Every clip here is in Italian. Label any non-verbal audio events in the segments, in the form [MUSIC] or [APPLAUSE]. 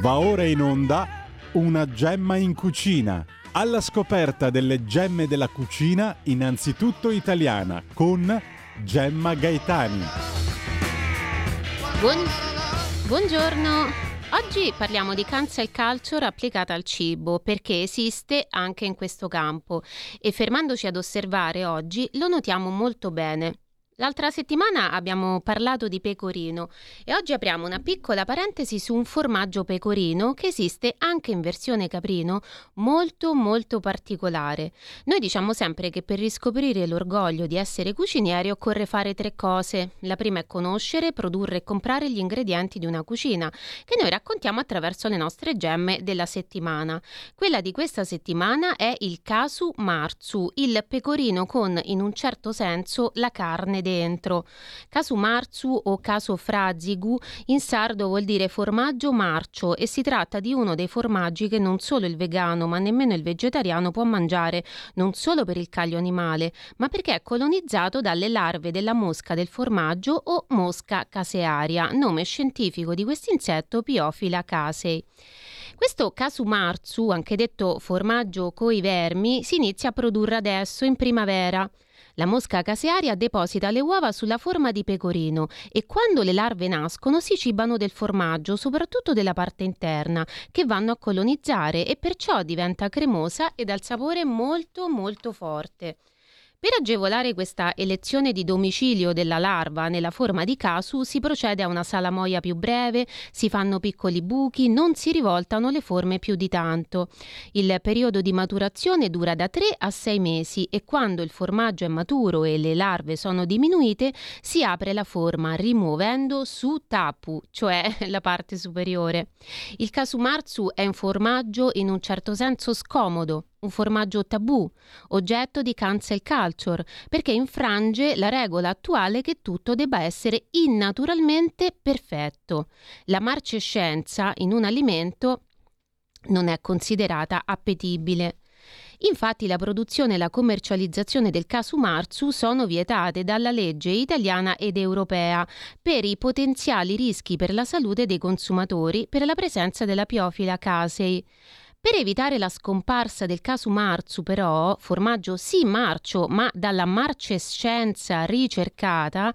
Va ora in onda una gemma in cucina. Alla scoperta delle gemme della cucina, innanzitutto italiana, con Gemma Gaetani. Buon... Buongiorno. Oggi parliamo di cancel culture applicata al cibo perché esiste anche in questo campo e fermandoci ad osservare oggi lo notiamo molto bene. L'altra settimana abbiamo parlato di pecorino e oggi apriamo una piccola parentesi su un formaggio pecorino che esiste anche in versione caprino molto molto particolare. Noi diciamo sempre che per riscoprire l'orgoglio di essere cucinieri occorre fare tre cose. La prima è conoscere, produrre e comprare gli ingredienti di una cucina che noi raccontiamo attraverso le nostre gemme della settimana. Quella di questa settimana è il casu marzu, il pecorino con in un certo senso la carne dentro. Casu marzu o caso frazigu in sardo vuol dire formaggio marcio e si tratta di uno dei formaggi che non solo il vegano ma nemmeno il vegetariano può mangiare, non solo per il caglio animale, ma perché è colonizzato dalle larve della mosca del formaggio o mosca casearia, nome scientifico di questo insetto Piofila casei. Questo casumarzu, anche detto formaggio coi vermi, si inizia a produrre adesso in primavera. La mosca casearia deposita le uova sulla forma di pecorino e quando le larve nascono si cibano del formaggio, soprattutto della parte interna, che vanno a colonizzare e perciò diventa cremosa e dal sapore molto molto forte. Per agevolare questa elezione di domicilio della larva nella forma di casu si procede a una salamoia più breve, si fanno piccoli buchi, non si rivoltano le forme più di tanto. Il periodo di maturazione dura da 3 a 6 mesi e quando il formaggio è maturo e le larve sono diminuite si apre la forma rimuovendo su tapu, cioè [LAUGHS] la parte superiore. Il casumarzu è un formaggio in un certo senso scomodo, un formaggio tabù, oggetto di cancel culture, perché infrange la regola attuale che tutto debba essere innaturalmente perfetto. La marcescenza in un alimento non è considerata appetibile. Infatti la produzione e la commercializzazione del casu marzu sono vietate dalla legge italiana ed europea per i potenziali rischi per la salute dei consumatori per la presenza della piofila casei. Per evitare la scomparsa del caso Marzu, però, formaggio sì marcio, ma dalla marcescenza ricercata,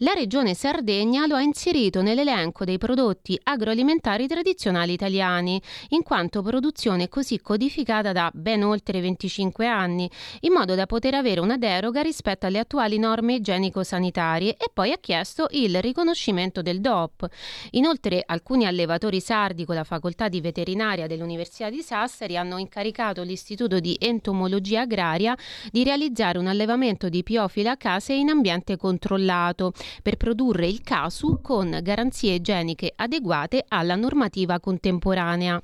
la regione Sardegna lo ha inserito nell'elenco dei prodotti agroalimentari tradizionali italiani, in quanto produzione così codificata da ben oltre 25 anni, in modo da poter avere una deroga rispetto alle attuali norme igienico-sanitarie e poi ha chiesto il riconoscimento del DOP. Inoltre alcuni allevatori sardi con la facoltà di veterinaria dell'Università di Sassari hanno incaricato l'Istituto di Entomologia Agraria di realizzare un allevamento di piofila case in ambiente controllato per produrre il casu con garanzie igieniche adeguate alla normativa contemporanea.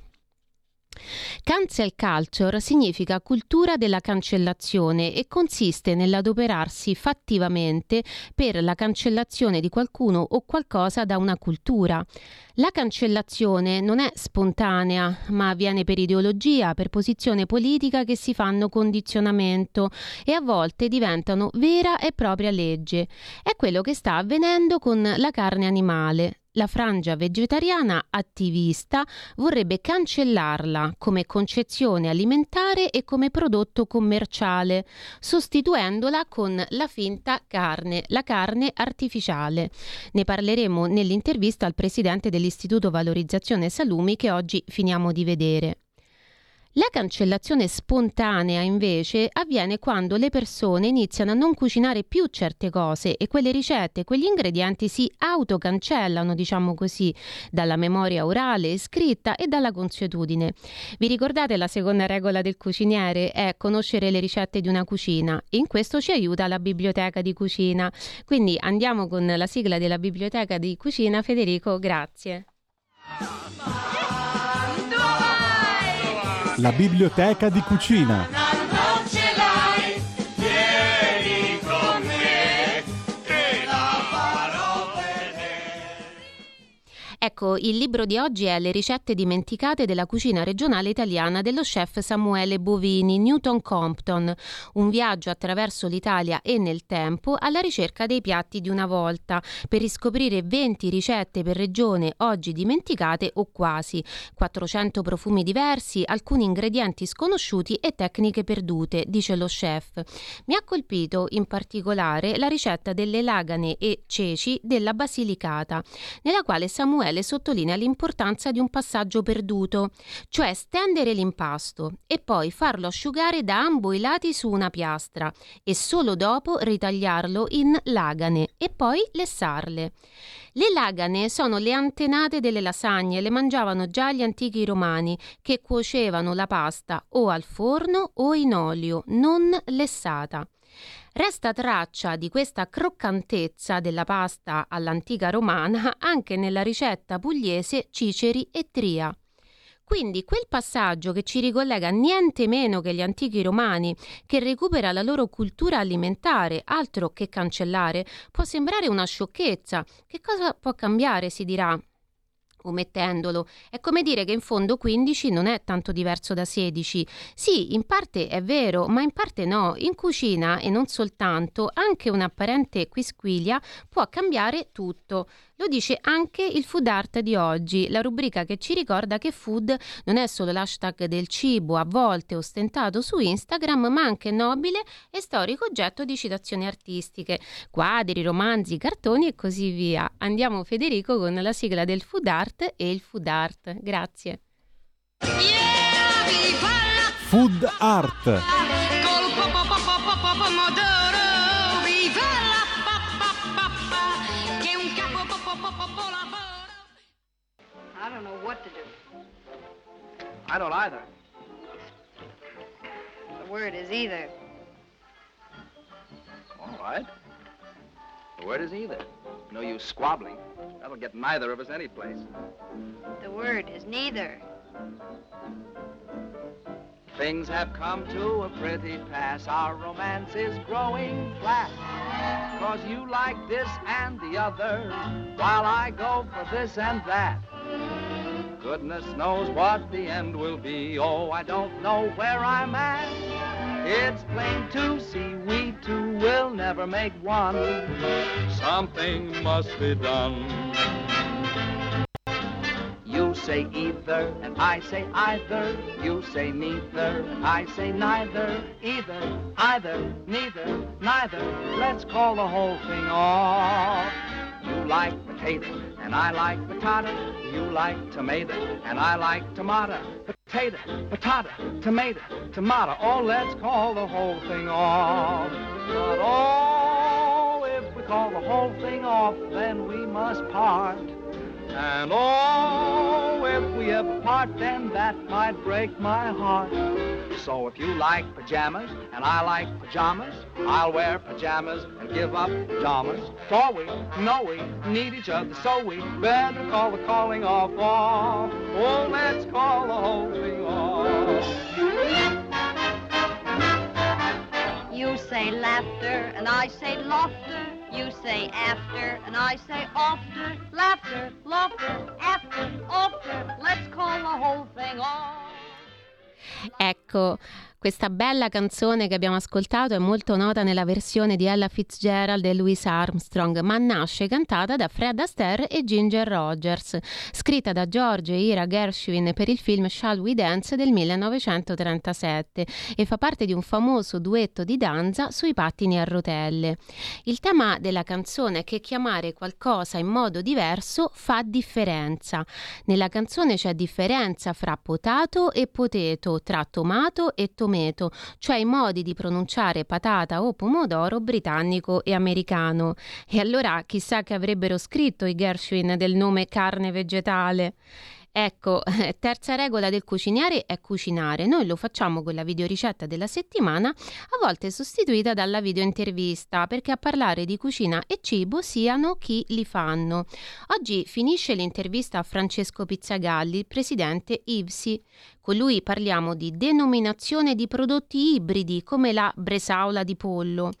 Cancel culture significa cultura della cancellazione e consiste nell'adoperarsi fattivamente per la cancellazione di qualcuno o qualcosa da una cultura. La cancellazione non è spontanea, ma avviene per ideologia, per posizione politica che si fanno condizionamento e a volte diventano vera e propria legge. È quello che sta avvenendo con la carne animale la frangia vegetariana attivista vorrebbe cancellarla come concezione alimentare e come prodotto commerciale, sostituendola con la finta carne, la carne artificiale. Ne parleremo nell'intervista al presidente dell'Istituto Valorizzazione Salumi che oggi finiamo di vedere. La cancellazione spontanea invece avviene quando le persone iniziano a non cucinare più certe cose e quelle ricette, quegli ingredienti si autocancellano, diciamo così, dalla memoria orale scritta e dalla consuetudine. Vi ricordate la seconda regola del cuciniere? È conoscere le ricette di una cucina in questo ci aiuta la biblioteca di cucina. Quindi andiamo con la sigla della biblioteca di cucina. Federico, grazie. La biblioteca di cucina. Ecco, il libro di oggi è Le ricette dimenticate della cucina regionale italiana dello chef Samuele Bovini, Newton Compton, un viaggio attraverso l'Italia e nel tempo alla ricerca dei piatti di una volta, per riscoprire 20 ricette per regione oggi dimenticate o quasi, 400 profumi diversi, alcuni ingredienti sconosciuti e tecniche perdute, dice lo chef. Mi ha colpito in particolare la ricetta delle lagane e ceci della Basilicata, nella quale Samuele sottolinea l'importanza di un passaggio perduto, cioè stendere l'impasto e poi farlo asciugare da ambo i lati su una piastra e solo dopo ritagliarlo in lagane e poi lessarle. Le lagane sono le antenate delle lasagne, le mangiavano già gli antichi romani che cuocevano la pasta o al forno o in olio, non lessata. Resta traccia di questa croccantezza della pasta all'antica romana anche nella ricetta pugliese Ciceri e Tria. Quindi quel passaggio che ci ricollega niente meno che gli antichi romani, che recupera la loro cultura alimentare, altro che cancellare, può sembrare una sciocchezza. Che cosa può cambiare, si dirà, omettendolo. È come dire che in fondo 15 non è tanto diverso da 16. Sì, in parte è vero, ma in parte no. In cucina, e non soltanto, anche un'apparente quisquilia può cambiare tutto. Lo dice anche il Food Art di oggi, la rubrica che ci ricorda che food non è solo l'hashtag del cibo, a volte ostentato su Instagram, ma anche nobile e storico oggetto di citazioni artistiche, quadri, romanzi, cartoni e così via. Andiamo Federico con la sigla del Food Art e il Food Art. Grazie. Food Art. What to do. I don't either. The word is either. All right. The word is either. No use squabbling. That'll get neither of us any place. The word is neither. Things have come to a pretty pass. Our romance is growing flat. Cause you like this and the other, while I go for this and that. Goodness knows what the end will be. Oh, I don't know where I'm at. It's plain to see we two will never make one. Something must be done. You say either, and I say either. You say neither, and I say neither. Either, either, neither, neither. Let's call the whole thing off. You like potato, and I like potato. You like tomato, and I like tomato. Potato, potato, tomato, tomato. Oh, let's call the whole thing off. But oh, if we call the whole thing off, then we must part. And oh, if we ever part, then that might break my heart. So if you like pajamas and I like pajamas, I'll wear pajamas and give up pajamas. For we know we need each other, so we better call the calling off off. Oh, let's call the whole thing off. You say laughter and I say laughter. You say after, and I say after. Laughter, laughter, after, after. Let's call the whole thing off. Ecco, Questa bella canzone che abbiamo ascoltato è molto nota nella versione di Ella Fitzgerald e Louis Armstrong, ma nasce cantata da Fred Astaire e Ginger Rogers, scritta da George e Ira Gershwin per il film Shall We Dance del 1937 e fa parte di un famoso duetto di danza sui pattini a rotelle. Il tema della canzone è che chiamare qualcosa in modo diverso fa differenza. Nella canzone c'è differenza fra potato e potato, tra tomato e tomato fumeto, cioè i modi di pronunciare patata o pomodoro britannico e americano. E allora chissà che avrebbero scritto i Gershwin del nome carne vegetale. Ecco, [LAUGHS] terza regola del cucinare è cucinare. Noi lo facciamo con la videoricetta della settimana, a volte sostituita dalla videointervista, perché a parlare di cucina e cibo siano chi li fanno. Oggi finisce l'intervista a Francesco Pizzagalli, presidente IVSI. Con lui parliamo di denominazione di prodotti ibridi come la bresaola di pollo,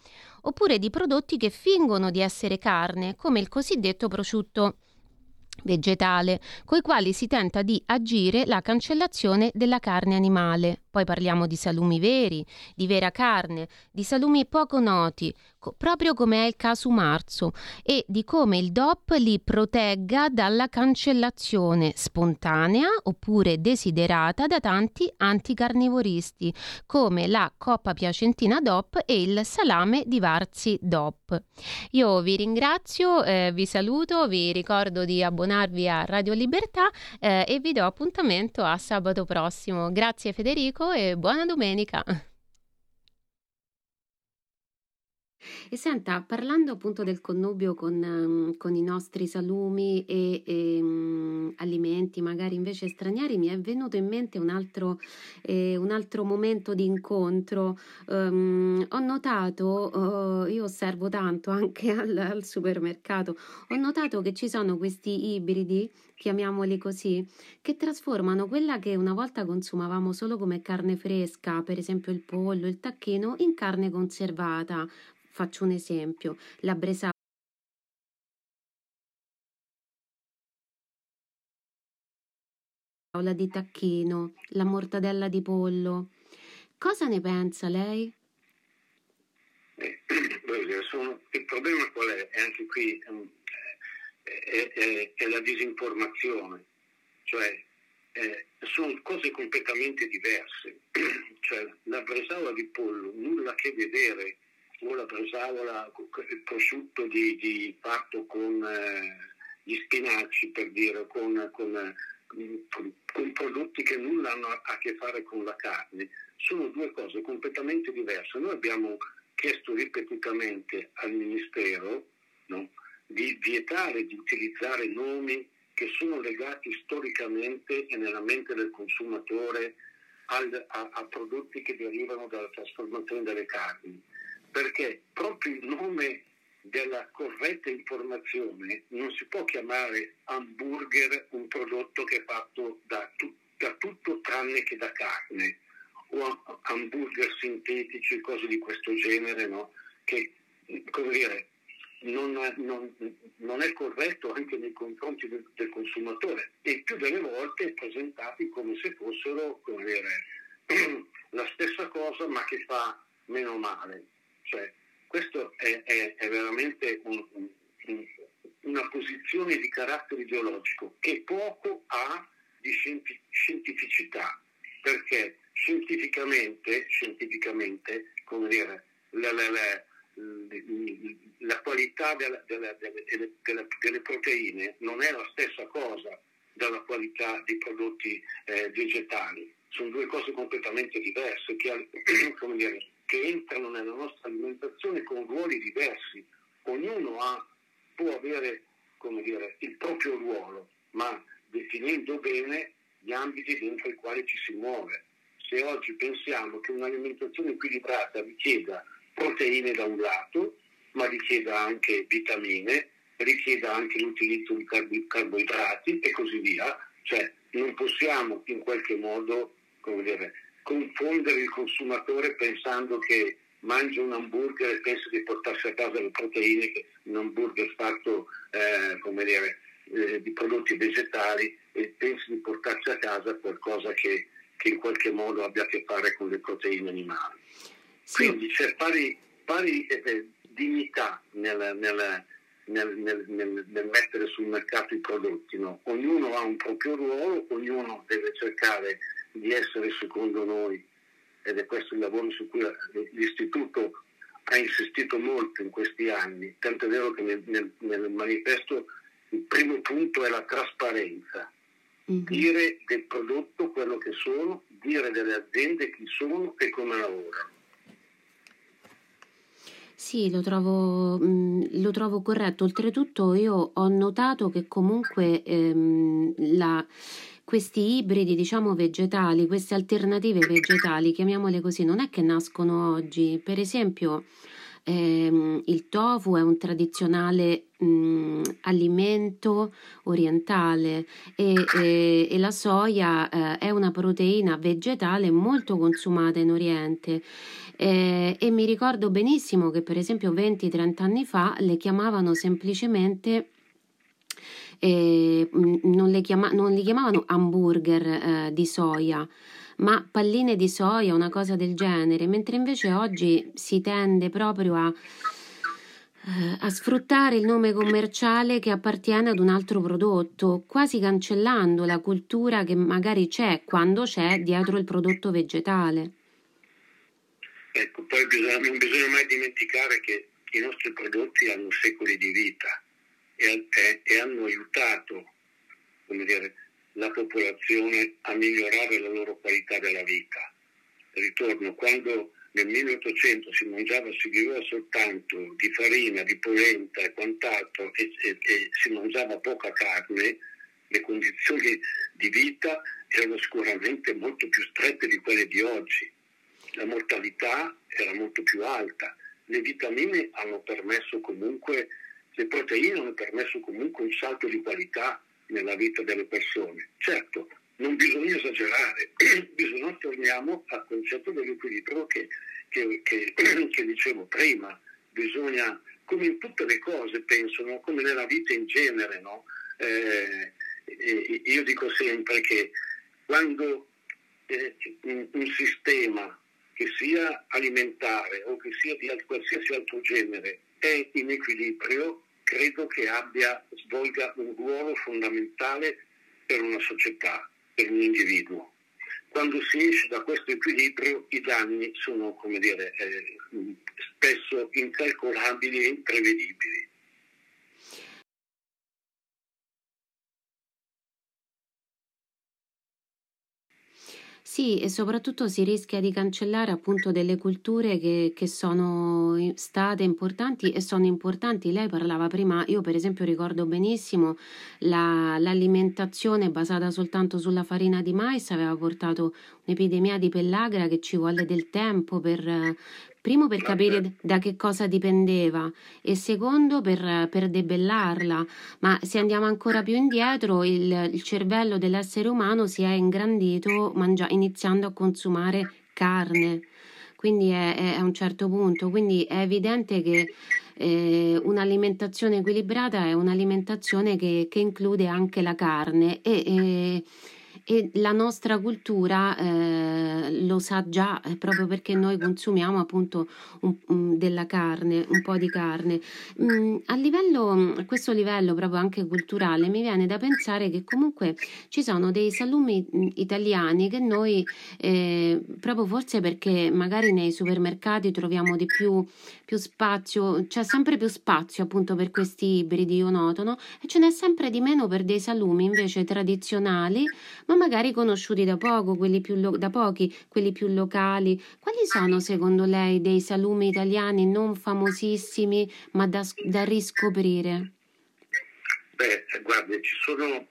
oppure di prodotti che fingono di essere carne, come il cosiddetto prosciutto vegetale, coi quali si tenta di agire la cancellazione della carne animale. Poi parliamo di salumi veri, di vera carne, di salumi poco noti, co- proprio come è il caso Marzo, e di come il DOP li protegga dalla cancellazione spontanea oppure desiderata da tanti anticarnivoristi, come la Coppa Piacentina DOP e il salame di Varzi DOP. Io vi ringrazio, eh, vi saluto, vi ricordo di abbonarvi a Radio Libertà eh, e vi do appuntamento a sabato prossimo. Grazie Federico e buona domenica. E senta, parlando appunto del connubio con, ehm, con i nostri salumi e, e um, alimenti magari invece stranieri, mi è venuto in mente un altro, eh, un altro momento di incontro. Um, ho notato, uh, io osservo tanto anche al, al supermercato, ho notato che ci sono questi ibridi chiamiamoli così, che trasformano quella che una volta consumavamo solo come carne fresca, per esempio il pollo, il tacchino, in carne conservata, Faccio un esempio, la bresaola di tacchino, la mortadella di pollo. Cosa ne pensa lei? Eh, sono, il problema qual è? È anche qui um, è, è, è, la disinformazione, cioè eh, sono cose completamente diverse. [CLEARS THROAT] cioè, la bresaola di pollo nulla a che vedere o la bresaola, il prosciutto di, di fatto con eh, gli spinaci, per dire, con, con, con, prodotti che nulla hanno a che fare con la carne, sono due cose completamente diverse. Noi abbiamo chiesto ripetutamente al Ministero no, di vietare di utilizzare nomi che sono legati storicamente e nella mente del consumatore al, a, a prodotti che derivano dalla trasformazione delle carni perché proprio il nome della corretta informazione non si può chiamare hamburger un prodotto che è fatto da, tu, da tutto tranne che da carne o hamburger sintetici, cose di questo genere, no? che come dire, non, non, non, è corretto anche nei confronti del, del, consumatore e più delle volte presentati come se fossero come dire, [CLEARS THROAT] la stessa cosa ma che fa meno male. Cioè, questo è, è, è veramente un, un, una posizione di carattere ideologico che poco ha di scientificità, perché scientificamente, scientificamente come dire, la, la, la, la qualità della, della, delle, delle, delle, proteine non è la stessa cosa dalla qualità dei prodotti eh, vegetali, sono due cose completamente diverse che, [CLEARS THROAT] dire, che entrano nella nostra alimentazione con ruoli diversi. Ognuno ha, può avere dire, il proprio ruolo, ma definendo bene gli ambiti dentro i quali ci si muove. Se oggi pensiamo che un'alimentazione equilibrata richieda proteine da un lato, ma richieda anche vitamine, richieda anche l'utilizzo di carboidrati e così via, cioè non possiamo in qualche modo come dire, confondere il consumatore pensando che mangia un hamburger e pensa di portarsi a casa le proteine, che un hamburger fatto eh, come dire, eh, di prodotti vegetali e pensi di portarsi a casa qualcosa che, che, in qualche modo abbia a che fare con le proteine animali. Sì. Quindi c'è pari, pari eh, eh dignità nel, nel, nel, nel, mettere sul mercato i prodotti. No? Ognuno ha un proprio ruolo, ognuno deve cercare di essere secondo noi, ed è questo il lavoro su cui l'Istituto ha insistito molto in questi anni, tanto è vero che nel, nel, nel manifesto il primo punto è la trasparenza, mm-hmm. dire del prodotto quello che sono, dire delle aziende chi sono e come lavorano. Sì, lo trovo, mh, mm, lo trovo corretto. Oltretutto io ho notato che comunque ehm, la, questi ibridi, diciamo, vegetali, queste alternative vegetali, chiamiamole così, non è che nascono oggi. Per esempio, ehm, il tofu è un tradizionale mh, mm, alimento orientale e, e, e la soia eh, è una proteina vegetale molto consumata in Oriente. Eh, e mi ricordo benissimo che per esempio 20-30 anni fa le chiamavano semplicemente eh, non, le chiama- non, li chiamavano hamburger eh, di soia, ma palline di soia, una cosa del genere, mentre invece oggi si tende proprio a eh, a sfruttare il nome commerciale che appartiene ad un altro prodotto, quasi cancellando la cultura che magari c'è quando c'è dietro il prodotto vegetale. Ecco, poi bisogna, non bisogna mai dimenticare che i nostri prodotti hanno secoli di vita e, e, e hanno aiutato dire, la popolazione a migliorare la loro qualità della vita. Ritorno, quando nel 1800 si mangiava, si viveva soltanto di farina, di polenta e quant'altro e, e, e si mangiava poca carne, le condizioni di vita erano sicuramente molto più strette di quelle di oggi. La mortalità era molto più alta, le vitamine hanno permesso comunque, le proteine hanno permesso comunque un salto di qualità nella vita delle persone. Certo, non bisogna esagerare, [CLEARS THROAT] bisogna torniamo al concetto dell'equilibrio che, che, che, [CLEARS THROAT] che, dicevo prima, bisogna, come in tutte le cose penso, no? come nella vita in genere, no? eh, io dico sempre che quando eh, un, un, sistema che sia alimentare o che sia di qualsiasi altro genere è in equilibrio, credo che abbia, svolga un ruolo fondamentale per una società per un individuo. Quando si esce da questo equilibrio i danni sono, come dire, eh, spesso incalcolabili e imprevedibili. Sì, e soprattutto si rischia di cancellare appunto delle culture che, che sono state importanti e sono importanti. Lei parlava prima, io per esempio ricordo benissimo la, l'alimentazione basata soltanto sulla farina di mais aveva portato un'epidemia di pellagra che ci volle del tempo per, Primo per capire da che cosa dipendeva e secondo per, per debellarla, ma se andiamo ancora più indietro il, il cervello dell'essere umano si è ingrandito mangia, iniziando a consumare carne, quindi è, è, a un certo punto, quindi è evidente che eh, un'alimentazione equilibrata è un'alimentazione che, che include anche la carne. E, e e la nostra cultura eh, lo sa già eh, proprio perché noi consumiamo appunto un, un, della carne, un po' di carne. Mm, a livello, a questo livello proprio anche culturale mi viene da pensare che comunque ci sono dei salumi mm, italiani che noi eh, proprio forse perché magari nei supermercati troviamo di più, più spazio, c'è sempre più spazio appunto per questi ibridi, io noto, no? e ce n'è sempre di meno per dei salumi invece tradizionali, ma ma magari conosciuti da poco, quelli più lo- da pochi, quelli più locali. Quali sono secondo lei dei salumi italiani non famosissimi ma da, da riscoprire? Beh, guardi, ci sono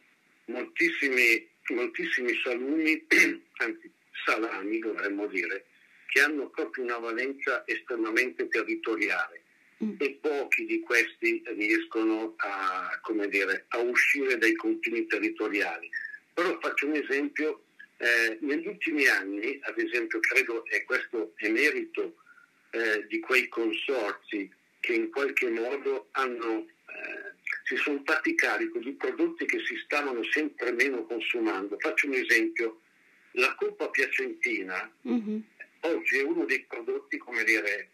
moltissimi, moltissimi salumi, [CLEARS THROAT] anzi salami dovremmo dire, che hanno proprio una valenza estremamente territoriale mm. e pochi di questi riescono a, dire, a uscire dai confini territoriali. Però faccio un esempio, eh, negli ultimi anni, ad esempio credo, e questo è merito eh, di quei consorzi che in qualche modo hanno, eh, si sono fatti carico di prodotti che si stavano sempre meno consumando. Faccio un esempio, la coppa piacentina mm-hmm. oggi è uno dei prodotti, come dire,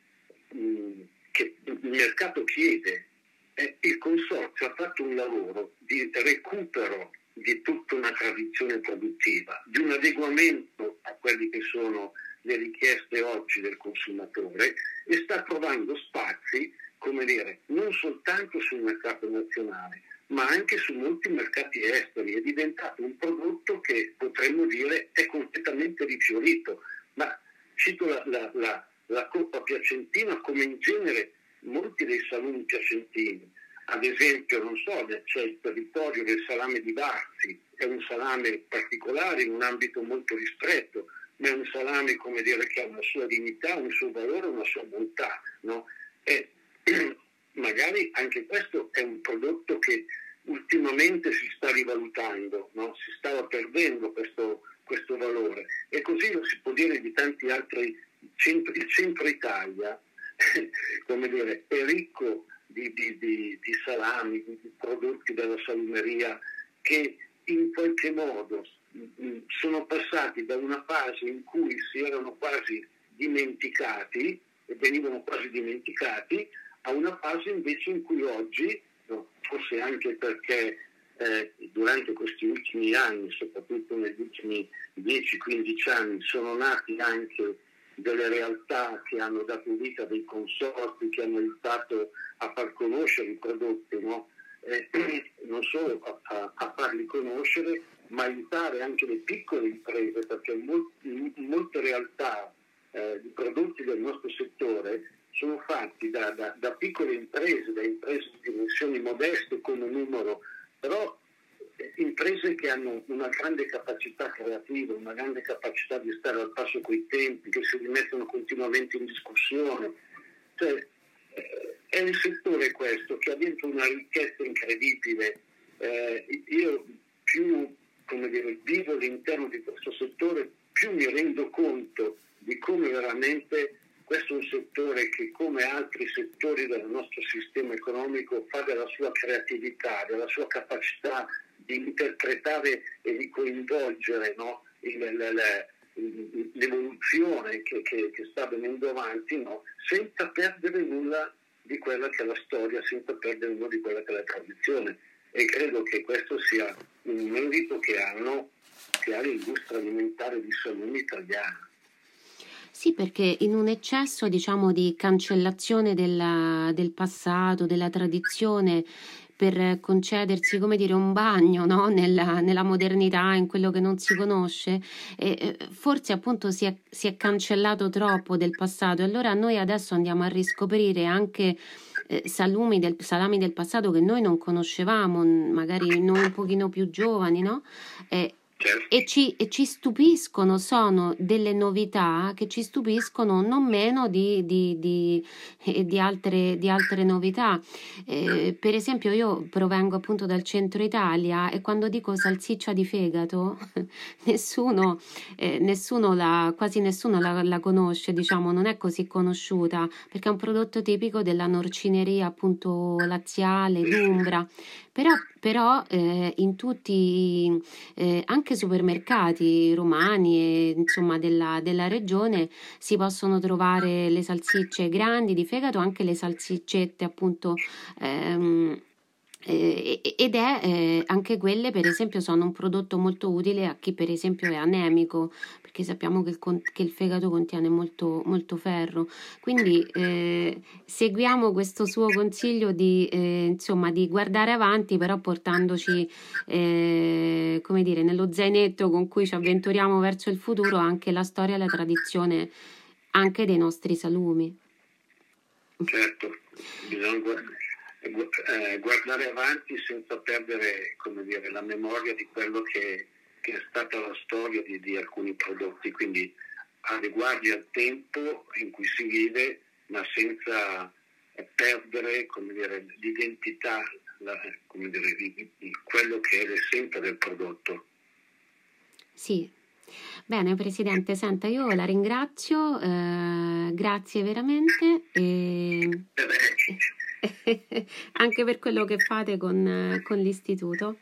mh, mm, che il mercato chiede. il consorzio ha fatto un lavoro di recupero di tutta una tradizione produttiva, di un adeguamento a quelle che sono le richieste oggi del consumatore e sta trovando spazi, come dire, non soltanto sul mercato nazionale, ma anche su molti mercati esteri. È diventato un prodotto che potremmo dire è completamente rifiorito. Ma cito la, la, la, la Coppa Piacentina come in genere molti dei saloni piacentini ad esempio, non so, c'è il territorio del salame di Varzi, è un salame particolare in un ambito molto ristretto, ma è un salame come dire, che ha una sua dignità, un suo valore, una sua bontà. No? E [CLEARS THROAT] magari anche questo è un prodotto che ultimamente si sta rivalutando, no? si stava perdendo questo, questo, valore. E così lo si può dire di tanti altri centri. Il centro Italia [LAUGHS] come dire, è ricco di, di, di, di salami, di prodotti della salumeria che in qualche modo mm, sono passati da una fase in cui si erano quasi dimenticati e venivano quasi dimenticati a una fase invece in cui oggi, forse anche perché eh, durante questi ultimi anni, soprattutto negli ultimi 10-15 anni, sono nati anche delle realtà che hanno dato vita dei consorti che hanno aiutato a far conoscere i prodotti, no? eh, [CLEARS THROAT] non solo a, a, a, farli conoscere, ma aiutare anche le piccole imprese, perché molti, molte realtà eh, di prodotti del nostro settore sono fatti da, da, da piccole imprese, da imprese di dimensioni modeste come numero, però imprese che hanno una grande capacità creativa, una grande capacità di stare al passo coi tempi, che si rimettono continuamente in discussione. Cioè, eh, è un settore questo che ha dentro una ricchezza incredibile. Eh, io più dire, vivo all'interno di questo settore, più mi rendo conto di come veramente questo è un settore che come altri settori del nostro sistema economico fa della sua creatività, della sua capacità di interpretare e di coinvolgere no, l'evoluzione che, che, che, sta venendo avanti no, senza perdere nulla di quella che è la storia, senza perdere nulla di quella che è la tradizione. E credo che questo sia un merito che, hanno, che ha l'industria alimentare di salumi italiana. Sì, perché in un eccesso, diciamo, di cancellazione della, del passato, della tradizione, per concedersi, come dire, un bagno no? nella, nella, modernità, in quello che non si conosce, e, forse appunto si è, si è, cancellato troppo del passato allora noi adesso andiamo a riscoprire anche eh, salumi del, salami del passato che noi non conoscevamo, magari noi un pochino più giovani, no? E, Certo. E, ci, e, ci, stupiscono, sono delle novità che ci stupiscono non meno di, di, di, eh, di altre, altre, novità. Eh, per esempio, io provengo appunto dal centro Italia e quando dico salsiccia di fegato, [LAUGHS] nessuno, eh, nessuno la, quasi nessuno la, la, conosce, diciamo, non è così conosciuta perché è un prodotto tipico della norcineria appunto laziale, d'Umbra. Però, però eh, in tutti, eh, anche supermercati romani e insomma della, della, regione si possono trovare le salsicce grandi di fegato, anche le salsiccette appunto ehm, eh, ed è eh, anche quelle, per esempio, sono un prodotto molto utile a chi, per esempio, è anemico, perché sappiamo che il, che il fegato contiene molto, molto ferro. Quindi eh, seguiamo questo suo consiglio di, eh, insomma, di guardare avanti, però portandoci, eh, come dire, nello zainetto con cui ci avventuriamo verso il futuro anche la storia e la tradizione anche dei nostri salumi. Certo, bisogna guardare eh, guardare avanti senza perdere dire, la memoria di quello che, che, è stata la storia di, di alcuni prodotti, quindi adeguarli al tempo in cui si vive, ma senza perdere dire, l'identità, la, dire, di, di quello che è l'essenza del prodotto. Sì, Bene, Presidente, senta, io la ringrazio, eh, grazie veramente. E... [LAUGHS] anche per quello che fate con, con l'istituto.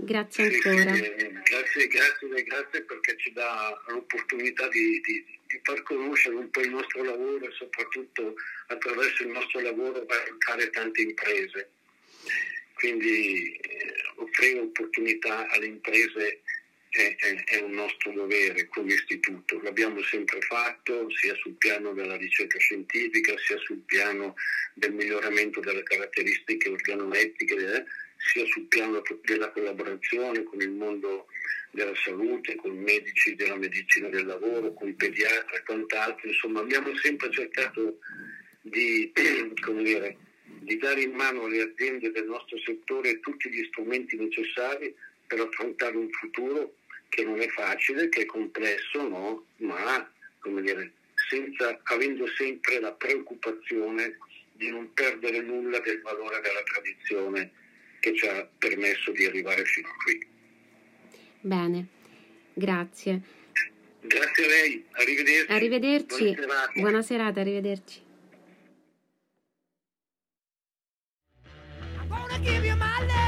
Grazie ancora. Sì, grazie, grazie, grazie perché ci dà l'opportunità di, di, di, far conoscere un po' il nostro lavoro e soprattutto attraverso il nostro lavoro aiutare tante imprese. Quindi eh, offrire opportunità alle imprese è, è, è, un nostro dovere come istituto, l'abbiamo sempre fatto sia sul piano della ricerca scientifica sia sul piano del miglioramento delle caratteristiche organolettiche, eh, sia sul piano della collaborazione con il mondo della salute, con i medici della medicina del lavoro, con pediatri e quant'altro, insomma abbiamo sempre cercato di, [CLEARS THROAT] dire, di dare in mano alle aziende del nostro settore tutti gli strumenti necessari per affrontare un futuro che non è facile, che è complesso, no? ma dire, senza, avendo sempre la preoccupazione di non perdere nulla del valore della tradizione che ci ha permesso di arrivare fino a qui. Bene, grazie. Grazie a lei, arrivederci. Arrivederci. Buona serata, Buona serata arrivederci.